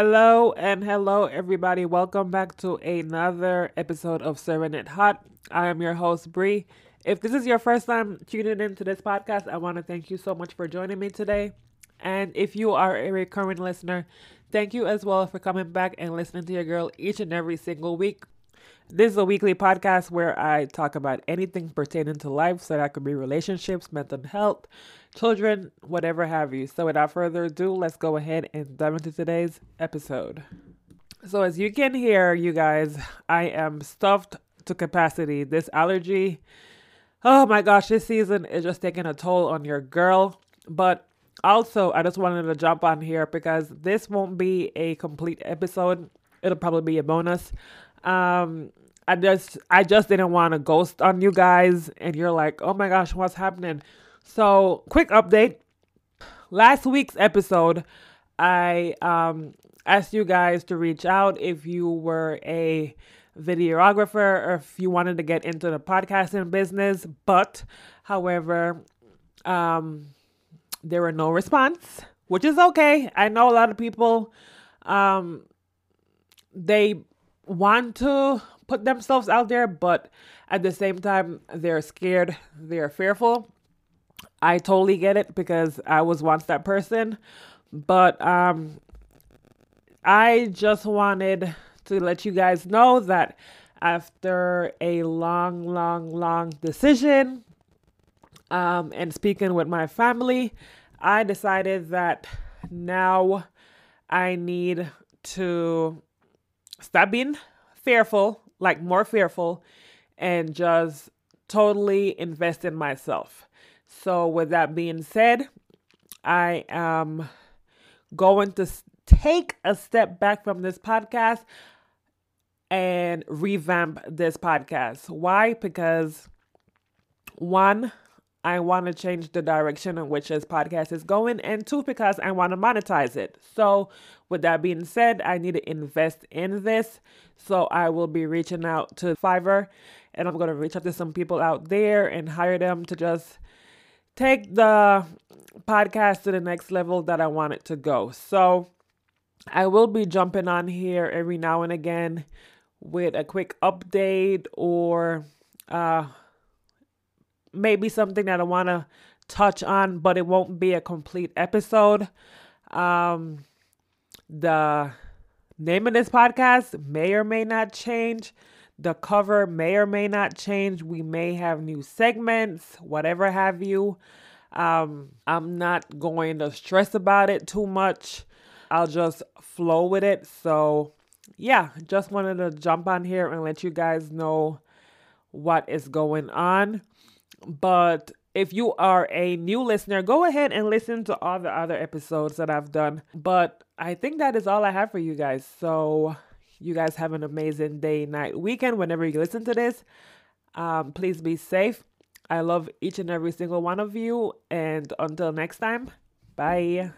Hello and hello, everybody. Welcome back to another episode of Serving It Hot. I am your host, Bree. If this is your first time tuning into this podcast, I want to thank you so much for joining me today. And if you are a recurring listener, thank you as well for coming back and listening to your girl each and every single week. This is a weekly podcast where I talk about anything pertaining to life. So that could be relationships, mental health, children, whatever have you. So without further ado, let's go ahead and dive into today's episode. So as you can hear, you guys, I am stuffed to capacity. This allergy, oh my gosh, this season is just taking a toll on your girl. But also, I just wanted to jump on here because this won't be a complete episode. It'll probably be a bonus. Um, I just I just didn't want to ghost on you guys and you're like, "Oh my gosh, what's happening?" So, quick update. Last week's episode, I um asked you guys to reach out if you were a videographer or if you wanted to get into the podcasting business, but however, um there were no response, which is okay. I know a lot of people um they want to put themselves out there, but at the same time, they're scared, they're fearful. I totally get it because I was once that person. But um, I just wanted to let you guys know that after a long, long, long decision um, and speaking with my family, I decided that now I need to stop being fearful, like more fearful, and just totally invest in myself. So, with that being said, I am going to take a step back from this podcast and revamp this podcast. Why? Because one, I want to change the direction in which this podcast is going, and two, because I want to monetize it. So, with that being said, I need to invest in this. So, I will be reaching out to Fiverr and I'm going to reach out to some people out there and hire them to just take the podcast to the next level that I want it to go. So, I will be jumping on here every now and again with a quick update or, uh, maybe something that I want to touch on, but it won't be a complete episode. Um, the name of this podcast may or may not change. The cover may or may not change. We may have new segments, whatever have you. Um, I'm not going to stress about it too much. I'll just flow with it. So, yeah, just wanted to jump on here and let you guys know what is going on. But if you are a new listener, go ahead and listen to all the other episodes that I've done. But I think that is all I have for you guys. So you guys have an amazing day, night, weekend whenever you listen to this. Um, please be safe. I love each and every single one of you. And until next time, bye.